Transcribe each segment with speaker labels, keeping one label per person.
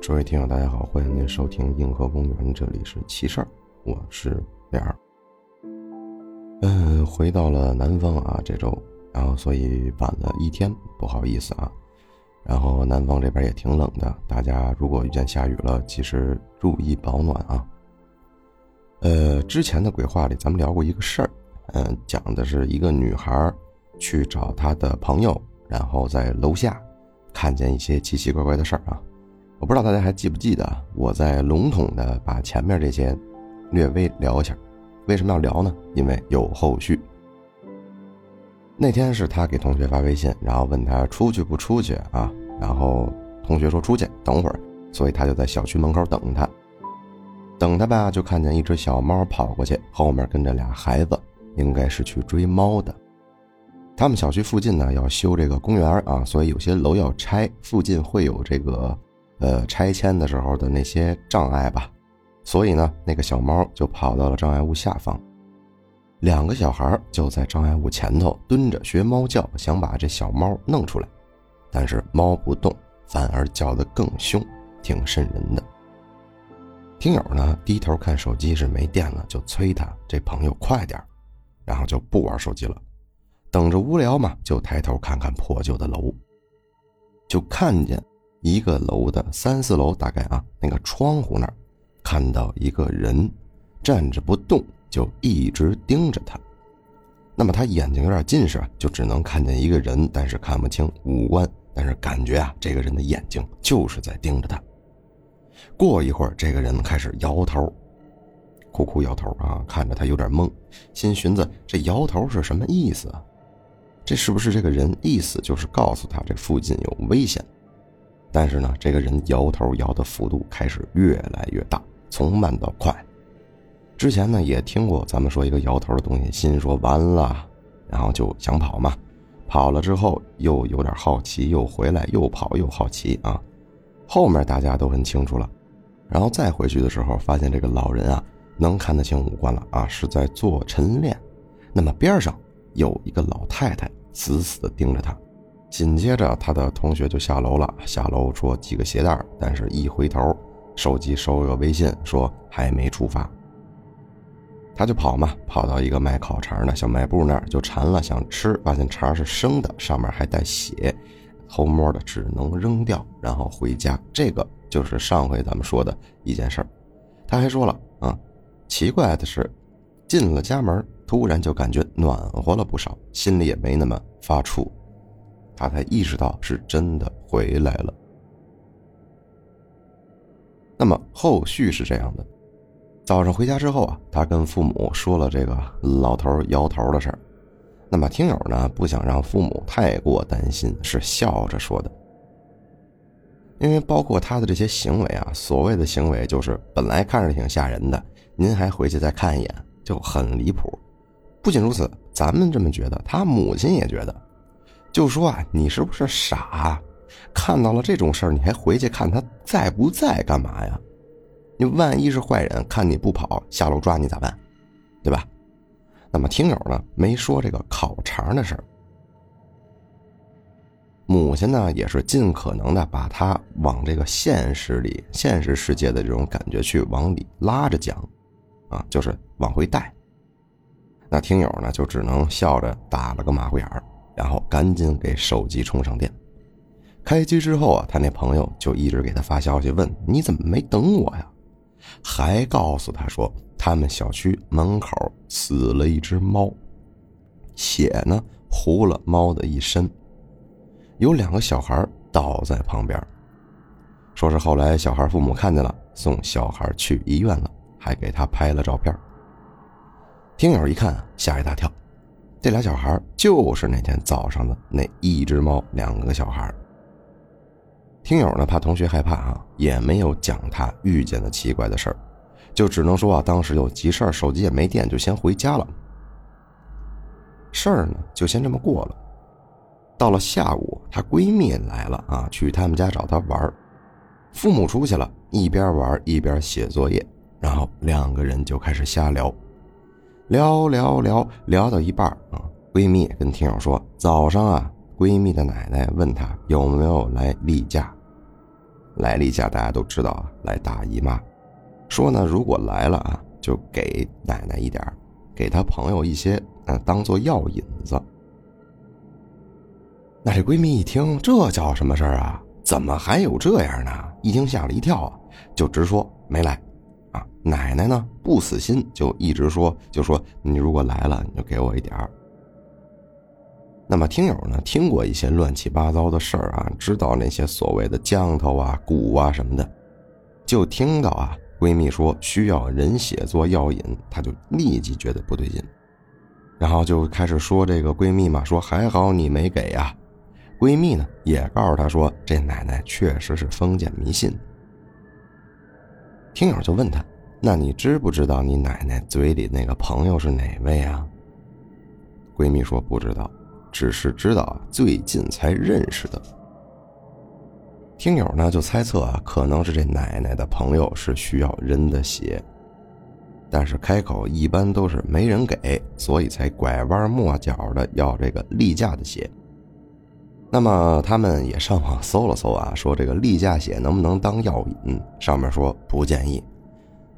Speaker 1: 诸位听友，大家好，欢迎您收听硬核公园，这里是奇事儿，我是莲儿。嗯，回到了南方啊，这周，然后所以晚了一天，不好意思啊。然后南方这边也挺冷的，大家如果遇见下雨了，及时注意保暖啊。呃，之前的鬼话里咱们聊过一个事儿，嗯，讲的是一个女孩去找他的朋友，然后在楼下看见一些奇奇怪怪的事儿啊。我不知道大家还记不记得，我在笼统的把前面这些略微聊一下。为什么要聊呢？因为有后续。那天是他给同学发微信，然后问他出去不出去啊？然后同学说出去，等会儿，所以他就在小区门口等他。等他吧，就看见一只小猫跑过去，后面跟着俩孩子，应该是去追猫的。他们小区附近呢要修这个公园啊，所以有些楼要拆，附近会有这个。呃，拆迁的时候的那些障碍吧，所以呢，那个小猫就跑到了障碍物下方，两个小孩就在障碍物前头蹲着学猫叫，想把这小猫弄出来，但是猫不动，反而叫得更凶，挺瘆人的。听友呢低头看手机是没电了，就催他这朋友快点然后就不玩手机了，等着无聊嘛，就抬头看看破旧的楼，就看见。一个楼的三四楼，大概啊，那个窗户那儿，看到一个人站着不动，就一直盯着他。那么他眼睛有点近视，就只能看见一个人，但是看不清五官，但是感觉啊，这个人的眼睛就是在盯着他。过一会儿，这个人开始摇头，苦苦摇头啊，看着他有点懵，心寻思这摇头是什么意思啊？这是不是这个人意思就是告诉他这附近有危险？但是呢，这个人摇头摇的幅度开始越来越大，从慢到快。之前呢也听过咱们说一个摇头的东西，心说完了，然后就想跑嘛。跑了之后又有点好奇，又回来又跑又好奇啊。后面大家都很清楚了，然后再回去的时候，发现这个老人啊能看得清五官了啊，是在做晨练。那么边上有一个老太太死死地盯着他。紧接着，他的同学就下楼了。下楼说系个鞋带但是一回头，手机收了个微信，说还没出发。他就跑嘛，跑到一个卖烤肠的小卖部那儿，就馋了，想吃，发现肠是生的，上面还带血，偷摸的只能扔掉，然后回家。这个就是上回咱们说的一件事儿。他还说了啊，奇怪的是，进了家门，突然就感觉暖和了不少，心里也没那么发怵。他才意识到是真的回来了。那么后续是这样的：早上回家之后啊，他跟父母说了这个老头摇头的事儿。那么听友呢，不想让父母太过担心，是笑着说的。因为包括他的这些行为啊，所谓的行为就是本来看着挺吓人的，您还回去再看一眼，就很离谱。不仅如此，咱们这么觉得，他母亲也觉得。就说啊，你是不是傻？看到了这种事儿，你还回去看他在不在干嘛呀？你万一是坏人，看你不跑，下楼抓你咋办？对吧？那么听友呢没说这个烤肠的事儿，母亲呢也是尽可能的把他往这个现实里、现实世界的这种感觉去往里拉着讲，啊，就是往回带。那听友呢就只能笑着打了个马虎眼儿。然后赶紧给手机充上电。开机之后啊，他那朋友就一直给他发消息，问你怎么没等我呀？还告诉他说，他们小区门口死了一只猫，血呢糊了猫的一身，有两个小孩倒在旁边。说是后来小孩父母看见了，送小孩去医院了，还给他拍了照片。听友一看，吓一大跳。这俩小孩就是那天早上的那一只猫，两个小孩。听友呢怕同学害怕啊，也没有讲他遇见的奇怪的事儿，就只能说啊，当时有急事儿，手机也没电，就先回家了。事儿呢就先这么过了。到了下午，她闺蜜来了啊，去他们家找她玩父母出去了，一边玩一边写作业，然后两个人就开始瞎聊。聊聊聊聊到一半啊，闺蜜跟听友说，早上啊，闺蜜的奶奶问她有没有来例假。来例假大家都知道啊，来大姨妈。说呢，如果来了啊，就给奶奶一点给她朋友一些，呃，当做药引子。那这闺蜜一听，这叫什么事儿啊？怎么还有这样呢？一听吓了一跳啊，就直说没来。啊，奶奶呢不死心，就一直说，就说你如果来了，你就给我一点儿。那么听友呢听过一些乱七八糟的事儿啊，知道那些所谓的降头啊、蛊啊什么的，就听到啊闺蜜说需要人血做药引，她就立即觉得不对劲，然后就开始说这个闺蜜嘛，说还好你没给呀。闺蜜呢也告诉她说这奶奶确实是封建迷信。听友就问她，那你知不知道你奶奶嘴里那个朋友是哪位啊？闺蜜说不知道。只是知道最近才认识的，听友呢就猜测啊，可能是这奶奶的朋友是需要人的血，但是开口一般都是没人给，所以才拐弯抹角的要这个例假的血。那么他们也上网 搜了搜啊，说这个例假血能不能当药引？上面说不建议。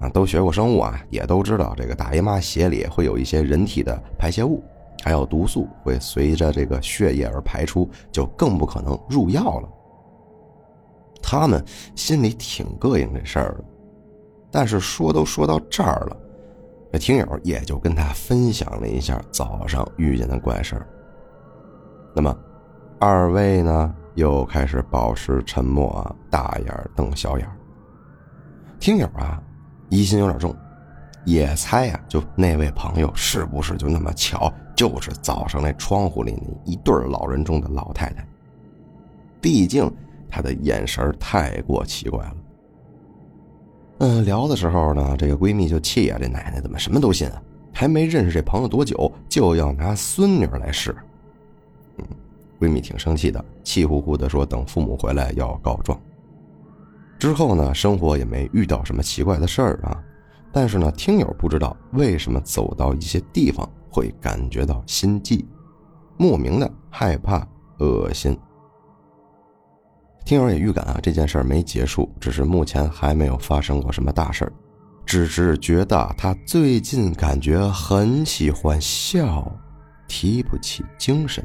Speaker 1: 啊，都学过生物啊，也都知道这个大姨妈血里会有一些人体的排泄物。还有毒素会随着这个血液而排出，就更不可能入药了。他们心里挺膈应这事儿的，但是说都说到这儿了，这听友也就跟他分享了一下早上遇见的怪事儿。那么，二位呢又开始保持沉默，大眼瞪小眼。听友啊，疑心有点重。也猜呀，就那位朋友是不是就那么巧，就是早上那窗户里那一对老人中的老太太？毕竟她的眼神太过奇怪了。嗯，聊的时候呢，这个闺蜜就气啊，这奶奶怎么什么都信啊？还没认识这朋友多久，就要拿孙女来试。闺蜜挺生气的，气呼呼的说：“等父母回来要告状。”之后呢，生活也没遇到什么奇怪的事儿啊。但是呢，听友不知道为什么走到一些地方会感觉到心悸，莫名的害怕、恶心。听友也预感啊，这件事儿没结束，只是目前还没有发生过什么大事儿，只是觉得他最近感觉很喜欢笑，提不起精神。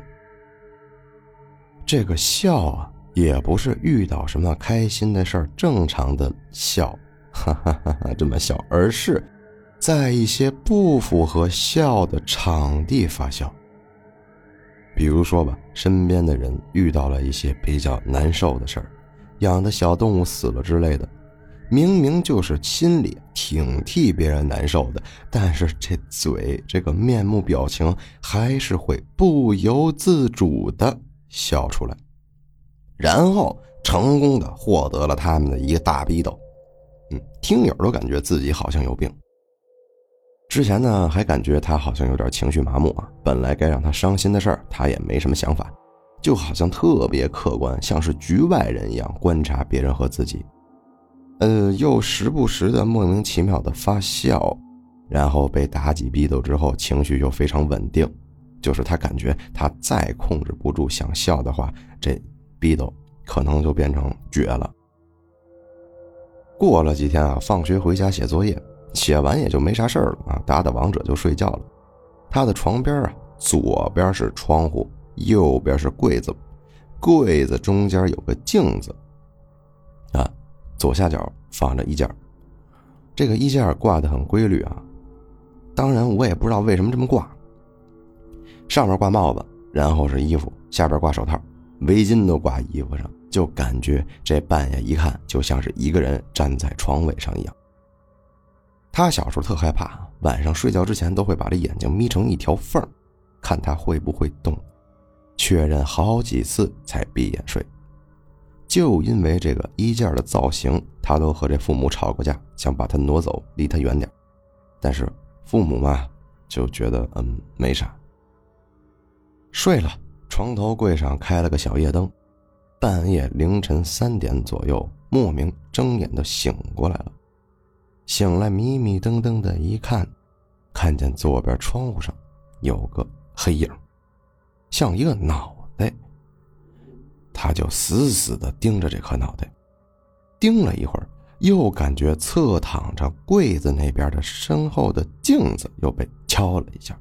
Speaker 1: 这个笑啊，也不是遇到什么开心的事儿正常的笑。哈哈哈哈这么笑，而是在一些不符合笑的场地发笑。比如说吧，身边的人遇到了一些比较难受的事儿，养的小动物死了之类的，明明就是心里挺替别人难受的，但是这嘴这个面目表情还是会不由自主的笑出来，然后成功的获得了他们的一个大逼斗。嗯听友都感觉自己好像有病。之前呢，还感觉他好像有点情绪麻木啊。本来该让他伤心的事儿，他也没什么想法，就好像特别客观，像是局外人一样观察别人和自己。呃，又时不时的莫名其妙的发笑，然后被打几逼斗之后，情绪又非常稳定。就是他感觉他再控制不住想笑的话，这逼斗可能就变成绝了。过了几天啊，放学回家写作业，写完也就没啥事儿了啊，打打王者就睡觉了。他的床边啊，左边是窗户，右边是柜子，柜子中间有个镜子，啊，左下角放着衣架，这个衣架挂的很规律啊。当然我也不知道为什么这么挂，上面挂帽子，然后是衣服，下边挂手套，围巾都挂衣服上。就感觉这半夜一看，就像是一个人站在床尾上一样。他小时候特害怕，晚上睡觉之前都会把这眼睛眯成一条缝看他会不会动，确认好几次才闭眼睡。就因为这个衣架的造型，他都和这父母吵过架，想把它挪走，离他远点。但是父母嘛，就觉得嗯没啥。睡了，床头柜上开了个小夜灯。半夜凌晨三点左右，莫名睁眼的醒过来了。醒来迷迷瞪瞪的一看，看见左边窗户上有个黑影，像一个脑袋。他就死死的盯着这颗脑袋，盯了一会儿，又感觉侧躺着柜子那边的身后的镜子又被敲了一下。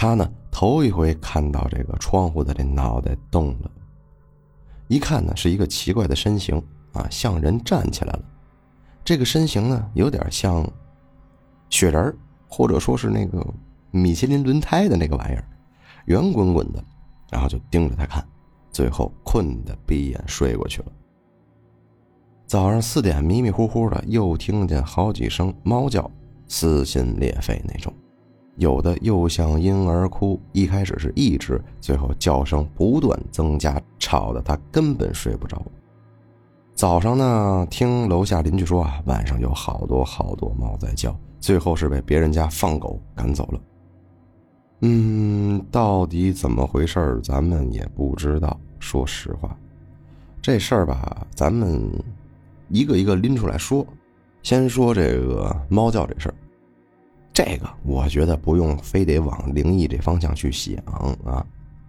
Speaker 1: 他呢，头一回看到这个窗户的这脑袋动了，一看呢是一个奇怪的身形啊，像人站起来了。这个身形呢，有点像雪人或者说是那个米其林轮胎的那个玩意儿，圆滚滚的，然后就盯着他看，最后困得闭眼睡过去了。早上四点，迷迷糊糊的又听见好几声猫叫，撕心裂肺那种。有的又像婴儿哭，一开始是一只，最后叫声不断增加，吵得他根本睡不着。早上呢，听楼下邻居说啊，晚上有好多好多猫在叫，最后是被别人家放狗赶走了。嗯，到底怎么回事咱们也不知道。说实话，这事儿吧，咱们一个一个拎出来说。先说这个猫叫这事儿。这个我觉得不用非得往灵异这方向去想啊，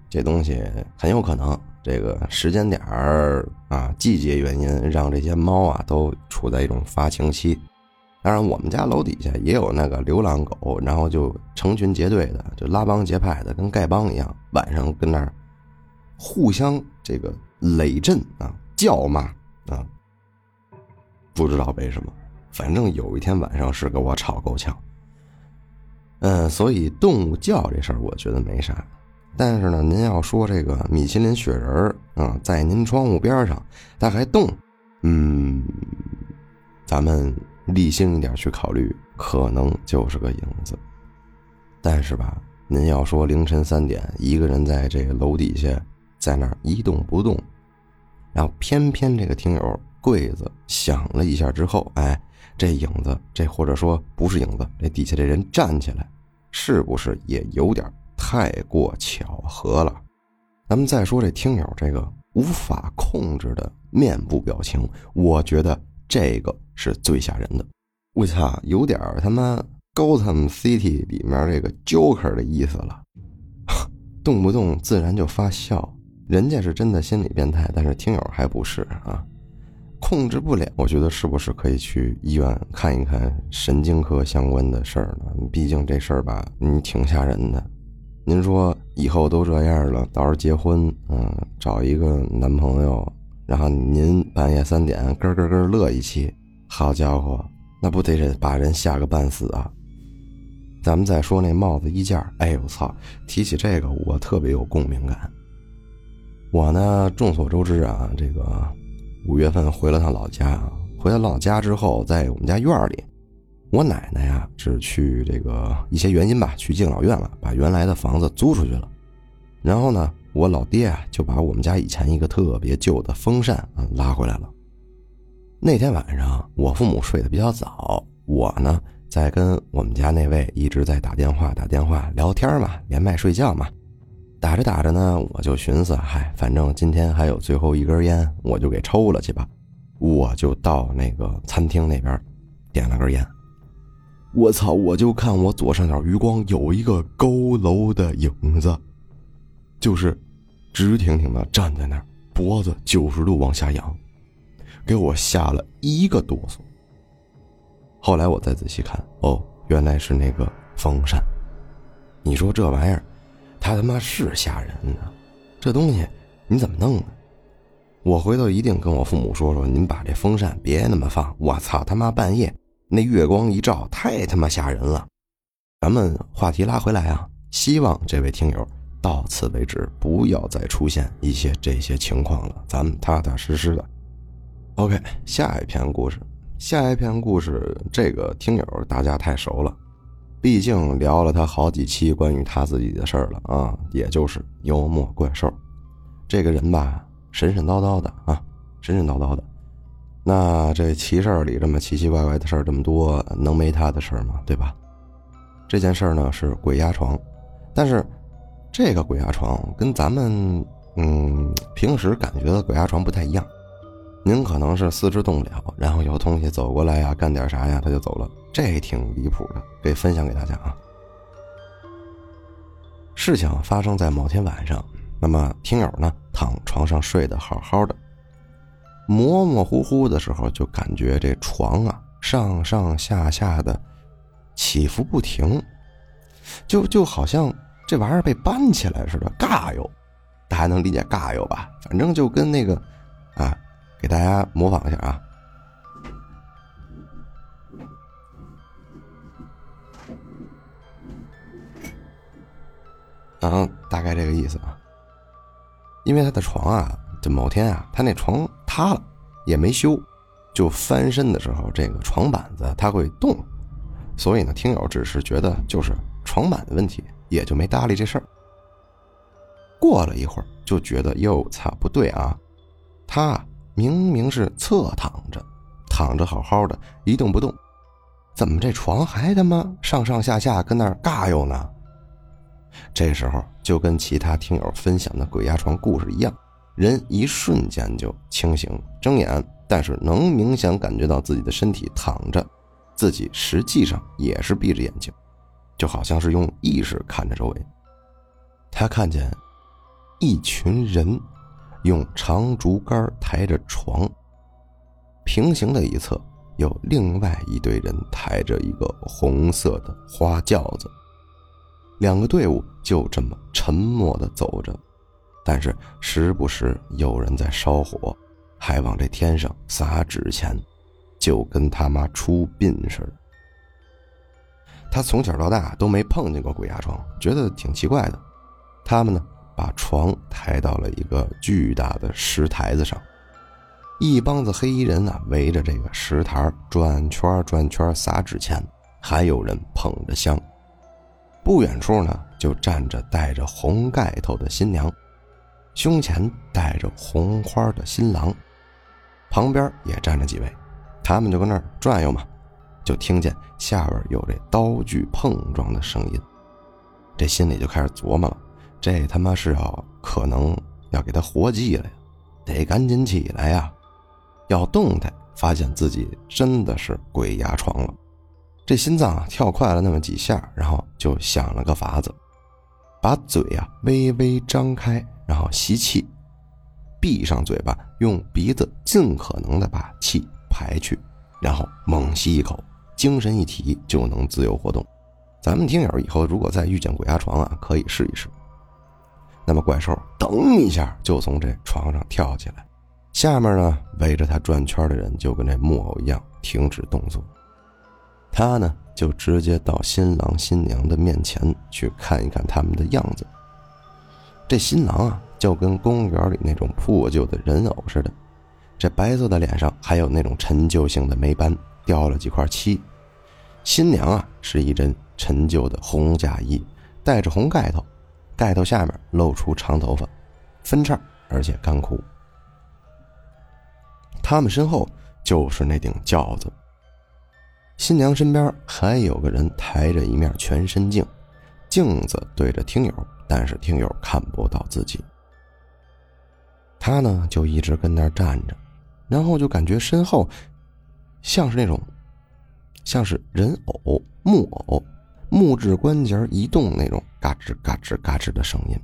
Speaker 1: 这东西很有可能这个时间点儿啊、季节原因让这些猫啊都处在一种发情期。当然，我们家楼底下也有那个流浪狗，然后就成群结队的，就拉帮结派的，跟丐帮一样，晚上跟那儿互相这个累阵啊、叫骂啊。不知道为什么，反正有一天晚上是给我吵够呛。嗯，所以动物叫这事儿，我觉得没啥。但是呢，您要说这个米其林雪人儿啊，在您窗户边上，它还动，嗯，咱们理性一点去考虑，可能就是个影子。但是吧，您要说凌晨三点，一个人在这个楼底下，在那儿一动不动，然后偏偏这个听友柜子响了一下之后，哎。这影子，这或者说不是影子，这底下这人站起来，是不是也有点太过巧合了？咱们再说这听友这个无法控制的面部表情，我觉得这个是最吓人的。我操，有点他妈 Gotham City 里面这个 Joker 的意思了，动不动自然就发笑。人家是真的心理变态，但是听友还不是啊。控制不了，我觉得是不是可以去医院看一看神经科相关的事儿呢？毕竟这事儿吧，你挺吓人的。您说以后都这样了，到时候结婚，嗯，找一个男朋友，然后您半夜三点咯咯咯乐一起，好家伙，那不得把人吓个半死啊！咱们再说那帽子衣架，哎呦我操！提起这个，我特别有共鸣感。我呢，众所周知啊，这个。五月份回了趟老家啊，回了老家之后，在我们家院里，我奶奶呀是去这个一些原因吧，去敬老院了，把原来的房子租出去了。然后呢，我老爹啊就把我们家以前一个特别旧的风扇啊拉回来了。那天晚上，我父母睡得比较早，我呢在跟我们家那位一直在打电话打电话聊天嘛，连麦睡觉嘛。打着打着呢，我就寻思，嗨，反正今天还有最后一根烟，我就给抽了去吧。我就到那个餐厅那边，点了根烟。我操！我就看我左上角余光有一个佝偻的影子，就是直挺挺的站在那儿，脖子九十度往下仰，给我吓了一个哆嗦。后来我再仔细看，哦，原来是那个风扇。你说这玩意儿？他他妈是吓人呢，这东西你怎么弄呢？我回头一定跟我父母说说，您把这风扇别那么放。我操他妈半夜那月光一照，太他妈吓人了。咱们话题拉回来啊，希望这位听友到此为止，不要再出现一些这些情况了。咱们踏踏实实的。OK，下一篇故事，下一篇故事，这个听友大家太熟了。毕竟聊了他好几期关于他自己的事儿了啊，也就是幽默怪兽，这个人吧，神神叨叨的啊，神神叨叨的。那这奇事儿里这么奇奇怪怪的事儿这么多，能没他的事儿吗？对吧？这件事儿呢是鬼压床，但是这个鬼压床跟咱们嗯平时感觉的鬼压床不太一样。您可能是四肢动不了，然后有东西走过来呀，干点啥呀，他就走了，这挺离谱的，给分享给大家啊。事情发生在某天晚上，那么听友呢躺床上睡得好好的，模模糊糊的时候就感觉这床啊上上下下的起伏不停，就就好像这玩意儿被搬起来似的，尬哟，大家能理解尬哟吧？反正就跟那个啊，给大家模仿一下啊。嗯，大概这个意思啊。因为他的床啊，这某天啊，他那床塌了，也没修，就翻身的时候，这个床板子它会动，所以呢，听友只是觉得就是床板的问题，也就没搭理这事儿。过了一会儿，就觉得哟，操，不对啊，他明明是侧躺着，躺着好好的，一动不动，怎么这床还他妈上上下下跟那儿尬悠呢？这时候就跟其他听友分享的鬼压床故事一样，人一瞬间就清醒，睁眼，但是能明显感觉到自己的身体躺着，自己实际上也是闭着眼睛，就好像是用意识看着周围。他看见一群人用长竹竿抬着床，平行的一侧有另外一队人抬着一个红色的花轿子。两个队伍就这么沉默的走着，但是时不时有人在烧火，还往这天上撒纸钱，就跟他妈出殡似的。他从小到大都没碰见过鬼压床，觉得挺奇怪的。他们呢，把床抬到了一个巨大的石台子上，一帮子黑衣人啊围着这个石台转圈转圈撒纸钱，还有人捧着香。不远处呢，就站着戴着红盖头的新娘，胸前戴着红花的新郎，旁边也站着几位，他们就搁那儿转悠嘛，就听见下边有这刀具碰撞的声音，这心里就开始琢磨了，这他妈是要可能要给他活祭了呀，得赶紧起来呀，要动弹，发现自己真的是鬼压床了。这心脏跳快了那么几下，然后就想了个法子，把嘴啊微微张开，然后吸气，闭上嘴巴，用鼻子尽可能的把气排去，然后猛吸一口，精神一提就能自由活动。咱们听友以后如果再遇见鬼压床啊，可以试一试。那么怪兽噔一下就从这床上跳起来，下面呢围着他转圈的人就跟这木偶一样停止动作。他呢，就直接到新郎新娘的面前去看一看他们的样子。这新郎啊，就跟公园里那种破旧的人偶似的，这白色的脸上还有那种陈旧性的霉斑，掉了几块漆。新娘啊，是一身陈旧的红嫁衣，戴着红盖头，盖头下面露出长头发，分叉而且干枯。他们身后就是那顶轿子。新娘身边还有个人抬着一面全身镜，镜子对着听友，但是听友看不到自己。他呢就一直跟那儿站着，然后就感觉身后像是那种像是人偶、木偶、木质关节移动那种嘎吱嘎吱嘎吱的声音。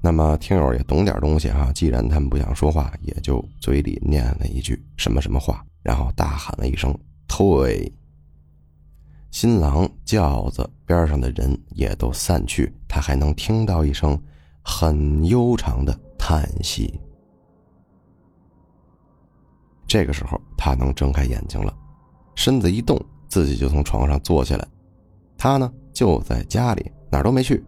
Speaker 1: 那么听友也懂点东西哈，既然他们不想说话，也就嘴里念了一句什么什么话，然后大喊了一声。退！新郎轿子边上的人也都散去，他还能听到一声很悠长的叹息。这个时候，他能睁开眼睛了，身子一动，自己就从床上坐起来。他呢，就在家里，哪儿都没去。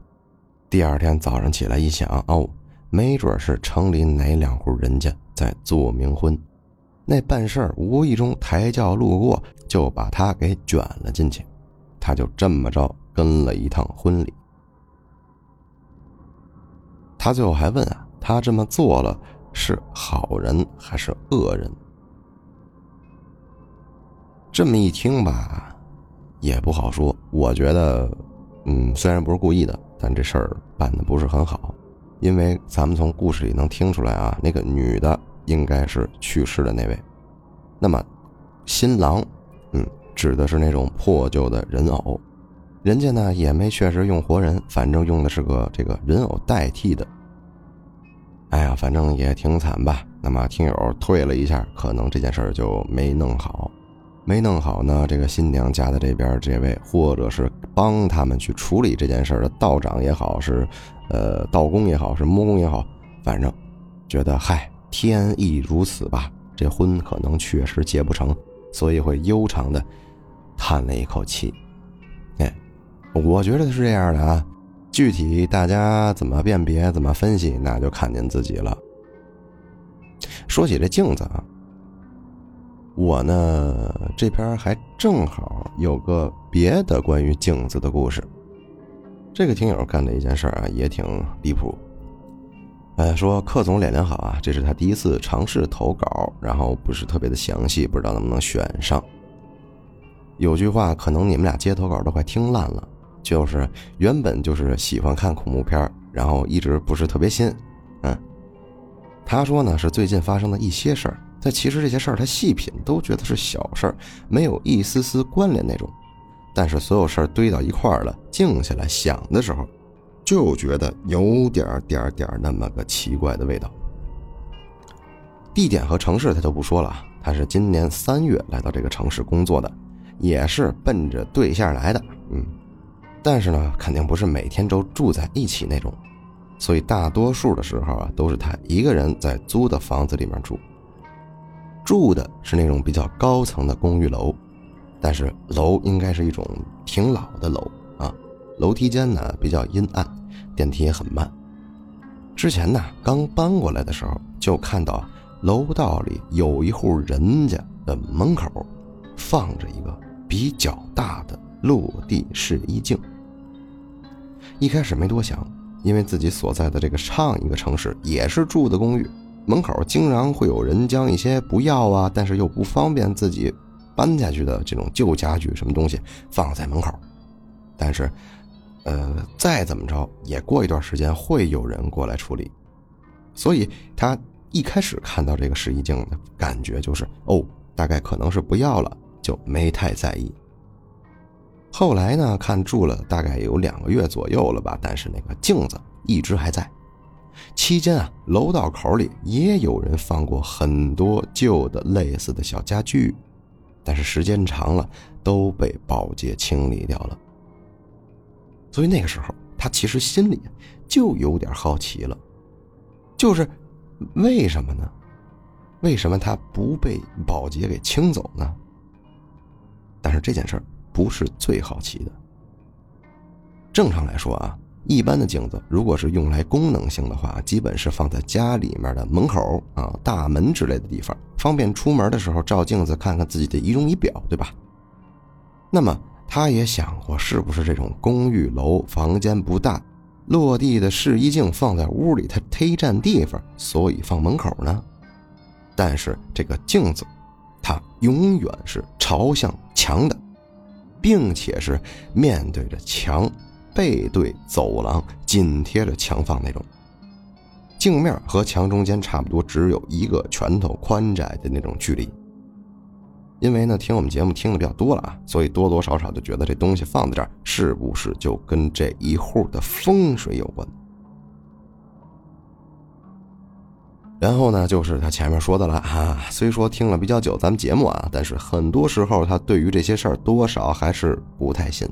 Speaker 1: 第二天早上起来一想，哦，没准是城里哪两户人家在做冥婚。那办事儿无意中抬轿路过，就把他给卷了进去。他就这么着跟了一趟婚礼。他最后还问啊，他这么做了是好人还是恶人？这么一听吧，也不好说。我觉得，嗯，虽然不是故意的，但这事儿办的不是很好，因为咱们从故事里能听出来啊，那个女的。应该是去世的那位，那么新郎，嗯，指的是那种破旧的人偶，人家呢也没确实用活人，反正用的是个这个人偶代替的。哎呀，反正也挺惨吧。那么听友退了一下，可能这件事儿就没弄好。没弄好呢，这个新娘家的这边这位，或者是帮他们去处理这件事的道长也好，是呃道公也好，是摸公也好，反正觉得嗨，天意如此吧，这婚可能确实结不成，所以会悠长的叹了一口气。哎，我觉得是这样的啊。具体大家怎么辨别、怎么分析，那就看您自己了。说起这镜子啊，我呢这边还正好有个别的关于镜子的故事。这个听友干的一件事啊，也挺离谱。哎，说克总脸脸好啊，这是他第一次尝试投稿，然后不是特别的详细，不知道能不能选上。有句话，可能你们俩接投稿都快听烂了。就是原本就是喜欢看恐怖片然后一直不是特别信，嗯，他说呢是最近发生的一些事儿，但其实这些事儿他细品都觉得是小事儿，没有一丝丝关联那种，但是所有事儿堆到一块儿了，静下来想的时候，就觉得有点点点那么个奇怪的味道。地点和城市他就不说了，他是今年三月来到这个城市工作的，也是奔着对象来的，嗯。但是呢，肯定不是每天都住在一起那种，所以大多数的时候啊，都是他一个人在租的房子里面住。住的是那种比较高层的公寓楼，但是楼应该是一种挺老的楼啊。楼梯间呢比较阴暗，电梯也很慢。之前呢刚搬过来的时候，就看到楼道里有一户人家的门口放着一个比较大的落地试衣镜。一开始没多想，因为自己所在的这个上一个城市也是住的公寓，门口经常会有人将一些不要啊，但是又不方便自己搬下去的这种旧家具什么东西放在门口。但是，呃，再怎么着也过一段时间会有人过来处理，所以他一开始看到这个试衣镜的感觉就是哦，大概可能是不要了，就没太在意。后来呢，看住了大概有两个月左右了吧，但是那个镜子一直还在。期间啊，楼道口里也有人放过很多旧的类似的小家具，但是时间长了都被保洁清理掉了。所以那个时候他其实心里就有点好奇了，就是为什么呢？为什么他不被保洁给清走呢？但是这件事。不是最好奇的。正常来说啊，一般的镜子如果是用来功能性的话，基本是放在家里面的门口啊、大门之类的地方，方便出门的时候照镜子看看自己的仪容仪表，对吧？那么他也想过，是不是这种公寓楼房间不大，落地的试衣镜放在屋里，它忒占地方，所以放门口呢？但是这个镜子，它永远是朝向墙的。并且是面对着墙，背对走廊，紧贴着墙放那种。镜面和墙中间差不多只有一个拳头宽窄的那种距离。因为呢，听我们节目听的比较多了啊，所以多多少少就觉得这东西放在这儿，是不是就跟这一户的风水有关？然后呢，就是他前面说的了啊。虽说听了比较久咱们节目啊，但是很多时候他对于这些事儿多少还是不太信。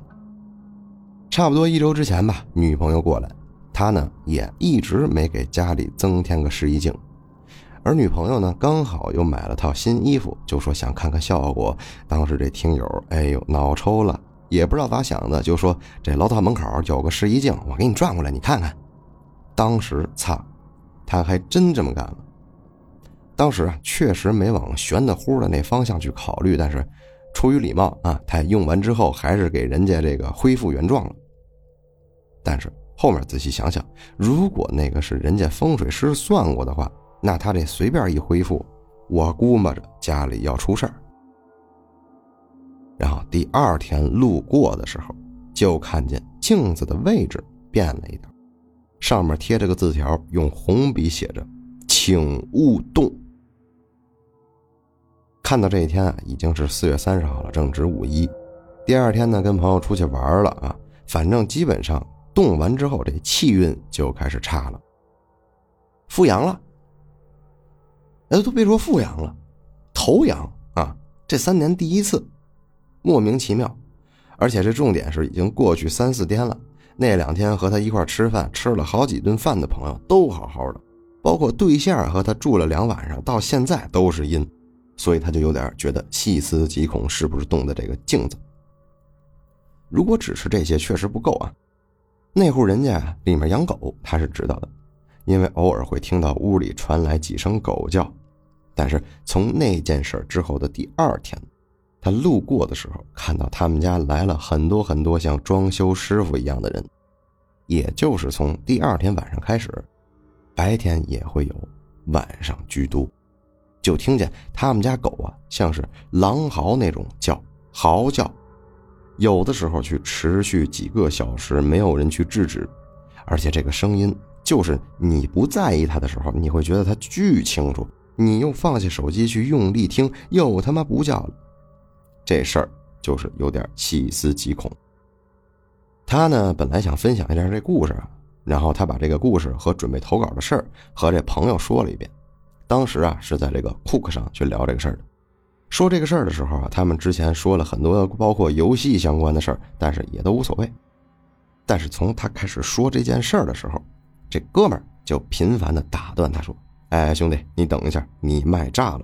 Speaker 1: 差不多一周之前吧，女朋友过来，他呢也一直没给家里增添个试衣镜，而女朋友呢刚好又买了套新衣服，就说想看看效果。当时这听友哎呦脑抽了，也不知道咋想的，就说这楼道门口有个试衣镜，我给你转过来你看看。当时擦。他还真这么干了。当时啊，确实没往悬的乎的那方向去考虑，但是出于礼貌啊，他用完之后还是给人家这个恢复原状了。但是后面仔细想想，如果那个是人家风水师算过的话，那他这随便一恢复，我估摸着家里要出事儿。然后第二天路过的时候，就看见镜子的位置变了一点。上面贴着个字条，用红笔写着“请勿动”。看到这一天啊，已经是四月三十号了，正值五一。第二天呢，跟朋友出去玩了啊，反正基本上动完之后，这气运就开始差了。复阳了，哎，都别说复阳了，头阳啊！这三年第一次，莫名其妙，而且这重点是已经过去三四天了。那两天和他一块吃饭，吃了好几顿饭的朋友都好好的，包括对象和他住了两晚上，到现在都是阴，所以他就有点觉得细思极恐，是不是动的这个镜子？如果只是这些，确实不够啊。那户人家里面养狗，他是知道的。因为偶尔会听到屋里传来几声狗叫，但是从那件事之后的第二天，他路过的时候看到他们家来了很多很多像装修师傅一样的人，也就是从第二天晚上开始，白天也会有，晚上居多，就听见他们家狗啊像是狼嚎那种叫嚎叫，有的时候去持续几个小时，没有人去制止，而且这个声音。就是你不在意他的时候，你会觉得他巨清楚；你又放下手机去用力听，又他妈不叫了。这事儿就是有点细思极恐。他呢，本来想分享一下这故事，然后他把这个故事和准备投稿的事儿和这朋友说了一遍。当时啊，是在这个 Cook 上去聊这个事儿的。说这个事儿的时候啊，他们之前说了很多包括游戏相关的事儿，但是也都无所谓。但是从他开始说这件事儿的时候，这哥们儿就频繁的打断他说：“哎，兄弟，你等一下，你麦炸了。”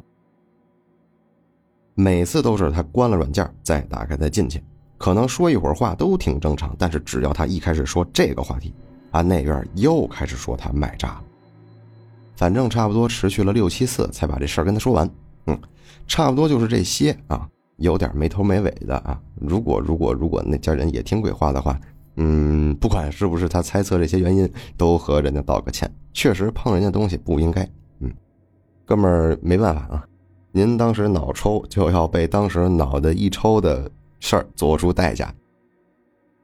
Speaker 1: 每次都是他关了软件再打开再进去，可能说一会儿话都挺正常。但是只要他一开始说这个话题，啊，那边又开始说他麦炸了。反正差不多持续了六七次才把这事儿跟他说完。嗯，差不多就是这些啊，有点没头没尾的啊。如果如果如果那家人也听鬼话的话。嗯，不管是不是他猜测这些原因，都和人家道个歉。确实碰人家东西不应该。嗯，哥们儿没办法啊，您当时脑抽就要被当时脑袋一抽的事儿做出代价。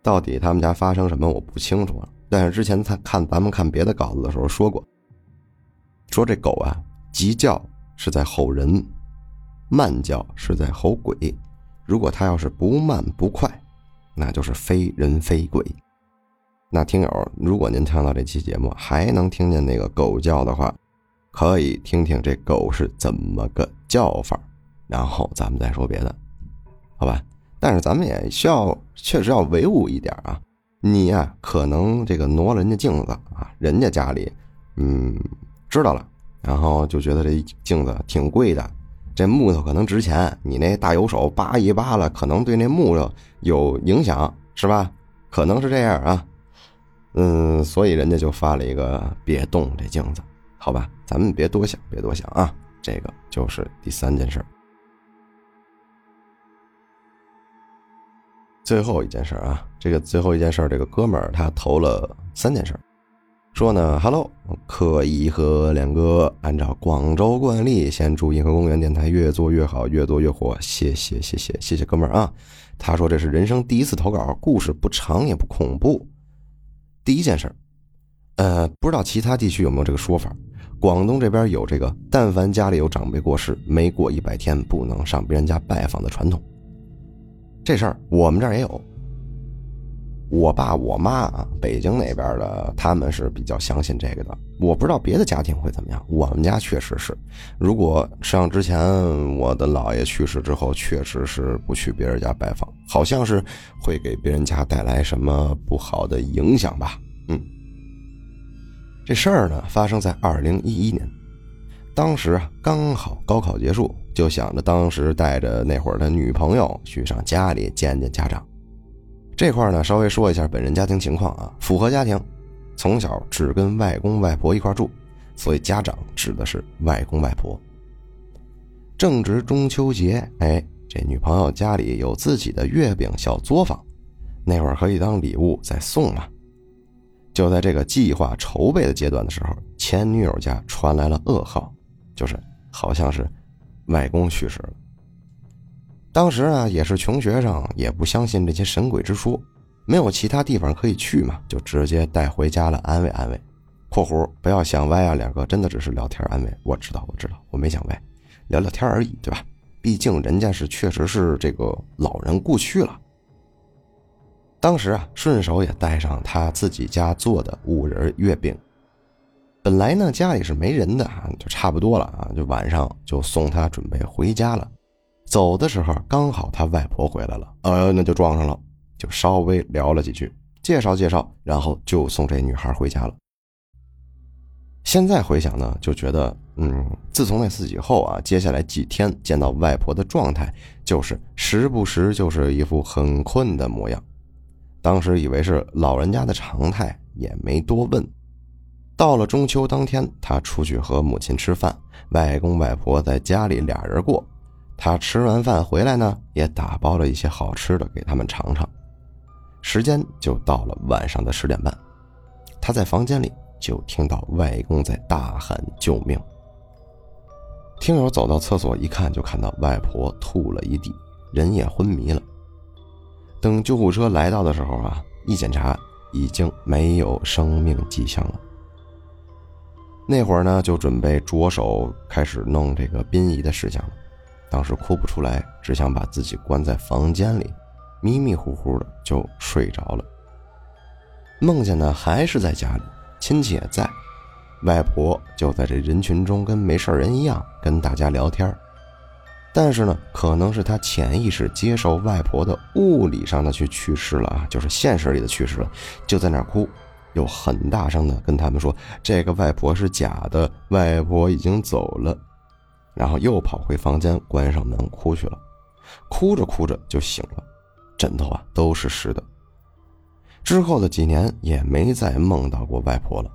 Speaker 1: 到底他们家发生什么我不清楚啊。但是之前他看咱们看别的稿子的时候说过，说这狗啊急叫是在吼人，慢叫是在吼鬼。如果他要是不慢不快。那就是非人非鬼。那听友，如果您听到这期节目还能听见那个狗叫的话，可以听听这狗是怎么个叫法，然后咱们再说别的，好吧？但是咱们也需要确实要唯物一点啊。你呀，可能这个挪了人家镜子啊，人家家里嗯知道了，然后就觉得这镜子挺贵的。这木头可能值钱，你那大油手扒一扒了，可能对那木头有影响，是吧？可能是这样啊，嗯，所以人家就发了一个别动这镜子，好吧？咱们别多想，别多想啊。这个就是第三件事最后一件事啊，这个最后一件事这个哥们儿他投了三件事说呢，Hello，可以和两哥按照广州惯例，先祝银河公园电台越做越好，越做越火。谢谢，谢谢，谢谢哥们儿啊！他说这是人生第一次投稿，故事不长也不恐怖。第一件事儿呃，不知道其他地区有没有这个说法？广东这边有这个，但凡家里有长辈过世，没过一百天不能上别人家拜访的传统。这事儿我们这儿也有。我爸我妈啊，北京那边的他们是比较相信这个的。我不知道别的家庭会怎么样，我们家确实是。如果上之前我的姥爷去世之后，确实是不去别人家拜访，好像是会给别人家带来什么不好的影响吧。嗯，这事儿呢发生在二零一一年，当时啊刚好高考结束，就想着当时带着那会儿的女朋友去上家里见见家长。这块呢，稍微说一下本人家庭情况啊，符合家庭，从小只跟外公外婆一块住，所以家长指的是外公外婆。正值中秋节，哎，这女朋友家里有自己的月饼小作坊，那会儿可以当礼物再送嘛。就在这个计划筹备的阶段的时候，前女友家传来了噩耗，就是好像是外公去世了。当时啊，也是穷学生，也不相信这些神鬼之说，没有其他地方可以去嘛，就直接带回家了，安慰安慰。（括弧不要想歪啊，两个真的只是聊天安慰，我知道，我知道，我没想歪，聊聊天而已，对吧？毕竟人家是确实是这个老人故去了。当时啊，顺手也带上他自己家做的五仁月饼。本来呢，家里是没人的啊，就差不多了啊，就晚上就送他准备回家了。走的时候刚好他外婆回来了，呃，那就撞上了，就稍微聊了几句，介绍介绍，然后就送这女孩回家了。现在回想呢，就觉得，嗯，自从那次以后啊，接下来几天见到外婆的状态，就是时不时就是一副很困的模样。当时以为是老人家的常态，也没多问。到了中秋当天，他出去和母亲吃饭，外公外婆在家里俩人过。他吃完饭回来呢，也打包了一些好吃的给他们尝尝。时间就到了晚上的十点半，他在房间里就听到外公在大喊救命。听友走到厕所一看，就看到外婆吐了一地，人也昏迷了。等救护车来到的时候啊，一检查已经没有生命迹象了。那会儿呢，就准备着手开始弄这个殡仪的事情了。当时哭不出来，只想把自己关在房间里，迷迷糊糊的就睡着了。梦见呢，还是在家里，亲戚也在，外婆就在这人群中跟没事人一样跟大家聊天但是呢，可能是他潜意识接受外婆的物理上的去去世了啊，就是现实里的去世了，就在那哭，又很大声的跟他们说：“这个外婆是假的，外婆已经走了。”然后又跑回房间，关上门哭去了。哭着哭着就醒了，枕头啊都是湿的。之后的几年也没再梦到过外婆了。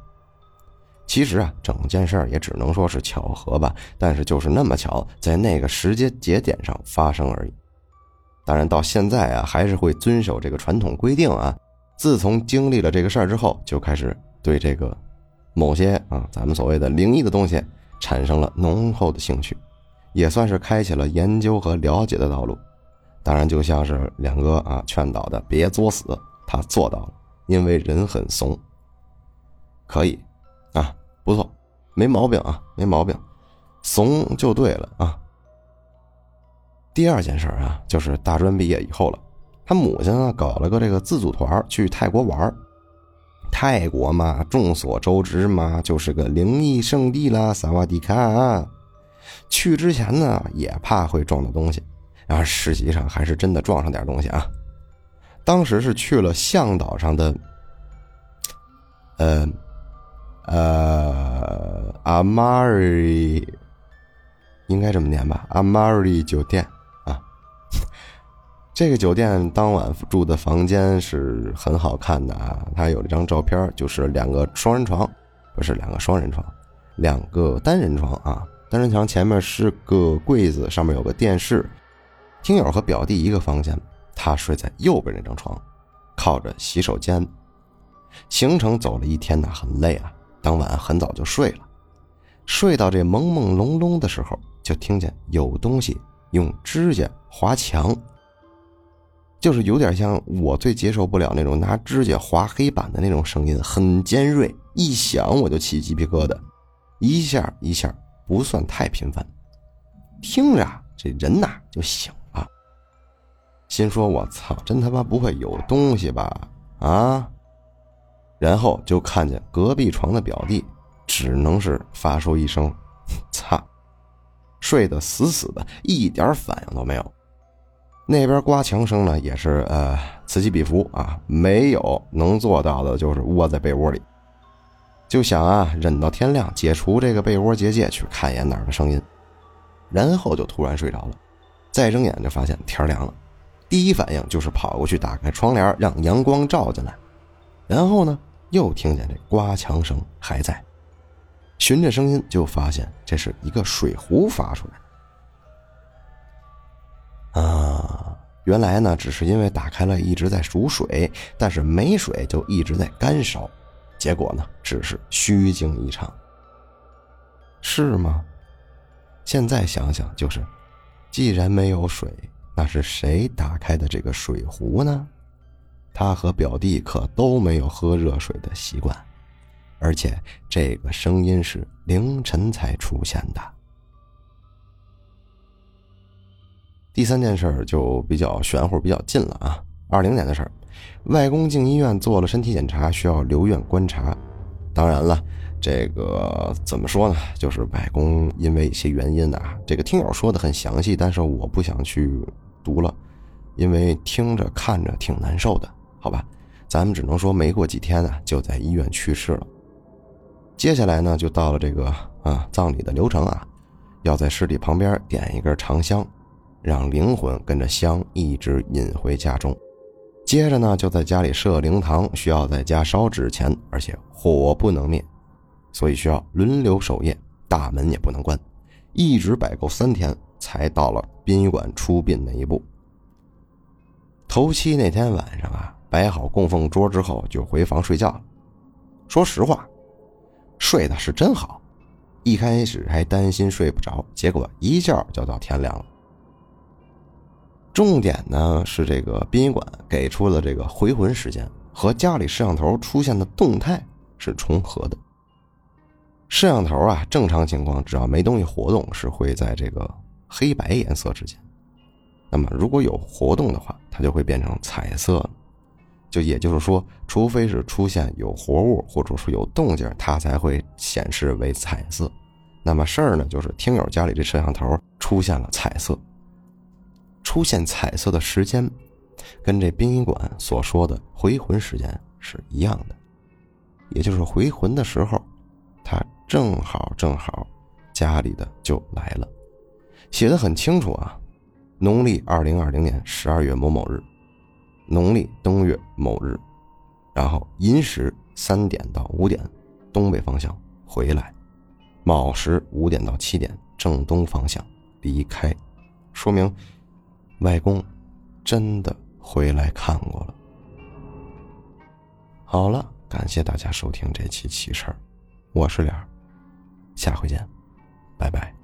Speaker 1: 其实啊，整件事也只能说是巧合吧。但是就是那么巧，在那个时间节点上发生而已。当然，到现在啊，还是会遵守这个传统规定啊。自从经历了这个事儿之后，就开始对这个某些啊，咱们所谓的灵异的东西产生了浓厚的兴趣，也算是开启了研究和了解的道路。当然，就像是两哥啊劝导的，别作死，他做到了，因为人很怂，可以啊。不错，没毛病啊，没毛病，怂就对了啊。第二件事啊，就是大专毕业以后了，他母亲呢搞了个这个自组团去泰国玩泰国嘛，众所周知嘛，就是个灵异圣地啦，萨瓦迪卡啊。去之前呢，也怕会撞到东西，然后实际上还是真的撞上点东西啊。当时是去了向导上的，呃。呃，阿玛瑞应该这么念吧？阿玛瑞酒店，这个酒店当晚住的房间是很好看的啊。他有一张照片，就是两个双人床，不是两个双人床，两个单人床啊。单人床前面是个柜子，上面有个电视。听友和表弟一个房间，他睡在右边那张床，靠着洗手间。行程走了一天呢，很累啊。当晚很早就睡了，睡到这朦朦胧胧的时候，就听见有东西用指甲划墙，就是有点像我最接受不了那种拿指甲划黑板的那种声音，很尖锐，一响我就起鸡皮疙瘩，一下一下不算太频繁，听着这人呐就醒了，心说我操，真他妈不会有东西吧？啊！然后就看见隔壁床的表弟，只能是发出一声“擦”，睡得死死的，一点反应都没有。那边刮墙声呢，也是呃此起彼伏啊，没有能做到的，就是窝在被窝里，就想啊忍到天亮，解除这个被窝结界，去看一眼哪儿的声音，然后就突然睡着了。再睁眼就发现天凉了，第一反应就是跑过去打开窗帘，让阳光照进来，然后呢。又听见这刮墙声还在，循着声音就发现这是一个水壶发出来。啊，原来呢只是因为打开了一直在煮水，但是没水就一直在干烧，结果呢只是虚惊一场。是吗？现在想想就是，既然没有水，那是谁打开的这个水壶呢？他和表弟可都没有喝热水的习惯，而且这个声音是凌晨才出现的。第三件事儿就比较玄乎，比较近了啊。二零年的事儿，外公进医院做了身体检查，需要留院观察。当然了，这个怎么说呢？就是外公因为一些原因啊，这个听友说的很详细，但是我不想去读了，因为听着看着挺难受的，好吧？咱们只能说没过几天啊，就在医院去世了。接下来呢，就到了这个啊葬礼的流程啊，要在尸体旁边点一根长香，让灵魂跟着香一直引回家中。接着呢，就在家里设灵堂，需要在家烧纸钱，而且火不能灭，所以需要轮流守夜，大门也不能关，一直摆够三天，才到了殡仪馆出殡那一步。头七那天晚上啊，摆好供奉桌之后，就回房睡觉了。说实话，睡的是真好，一开始还担心睡不着，结果一觉就到天亮了。重点呢是这个殡仪馆给出了这个回魂时间和家里摄像头出现的动态是重合的。摄像头啊，正常情况只要没东西活动，是会在这个黑白颜色之间。那么如果有活动的话，它就会变成彩色。就也就是说，除非是出现有活物或者说有动静，它才会显示为彩色。那么事儿呢，就是听友家里这摄像头出现了彩色。出现彩色的时间，跟这殡仪馆所说的回魂时间是一样的，也就是回魂的时候，他正好正好家里的就来了，写的很清楚啊，农历二零二零年十二月某某日，农历冬月某日，然后寅时三点到五点，东北方向回来，卯时五点到七点正东方向离开，说明。外公真的回来看过了。好了，感谢大家收听这期奇事儿，我是脸儿，下回见，拜拜。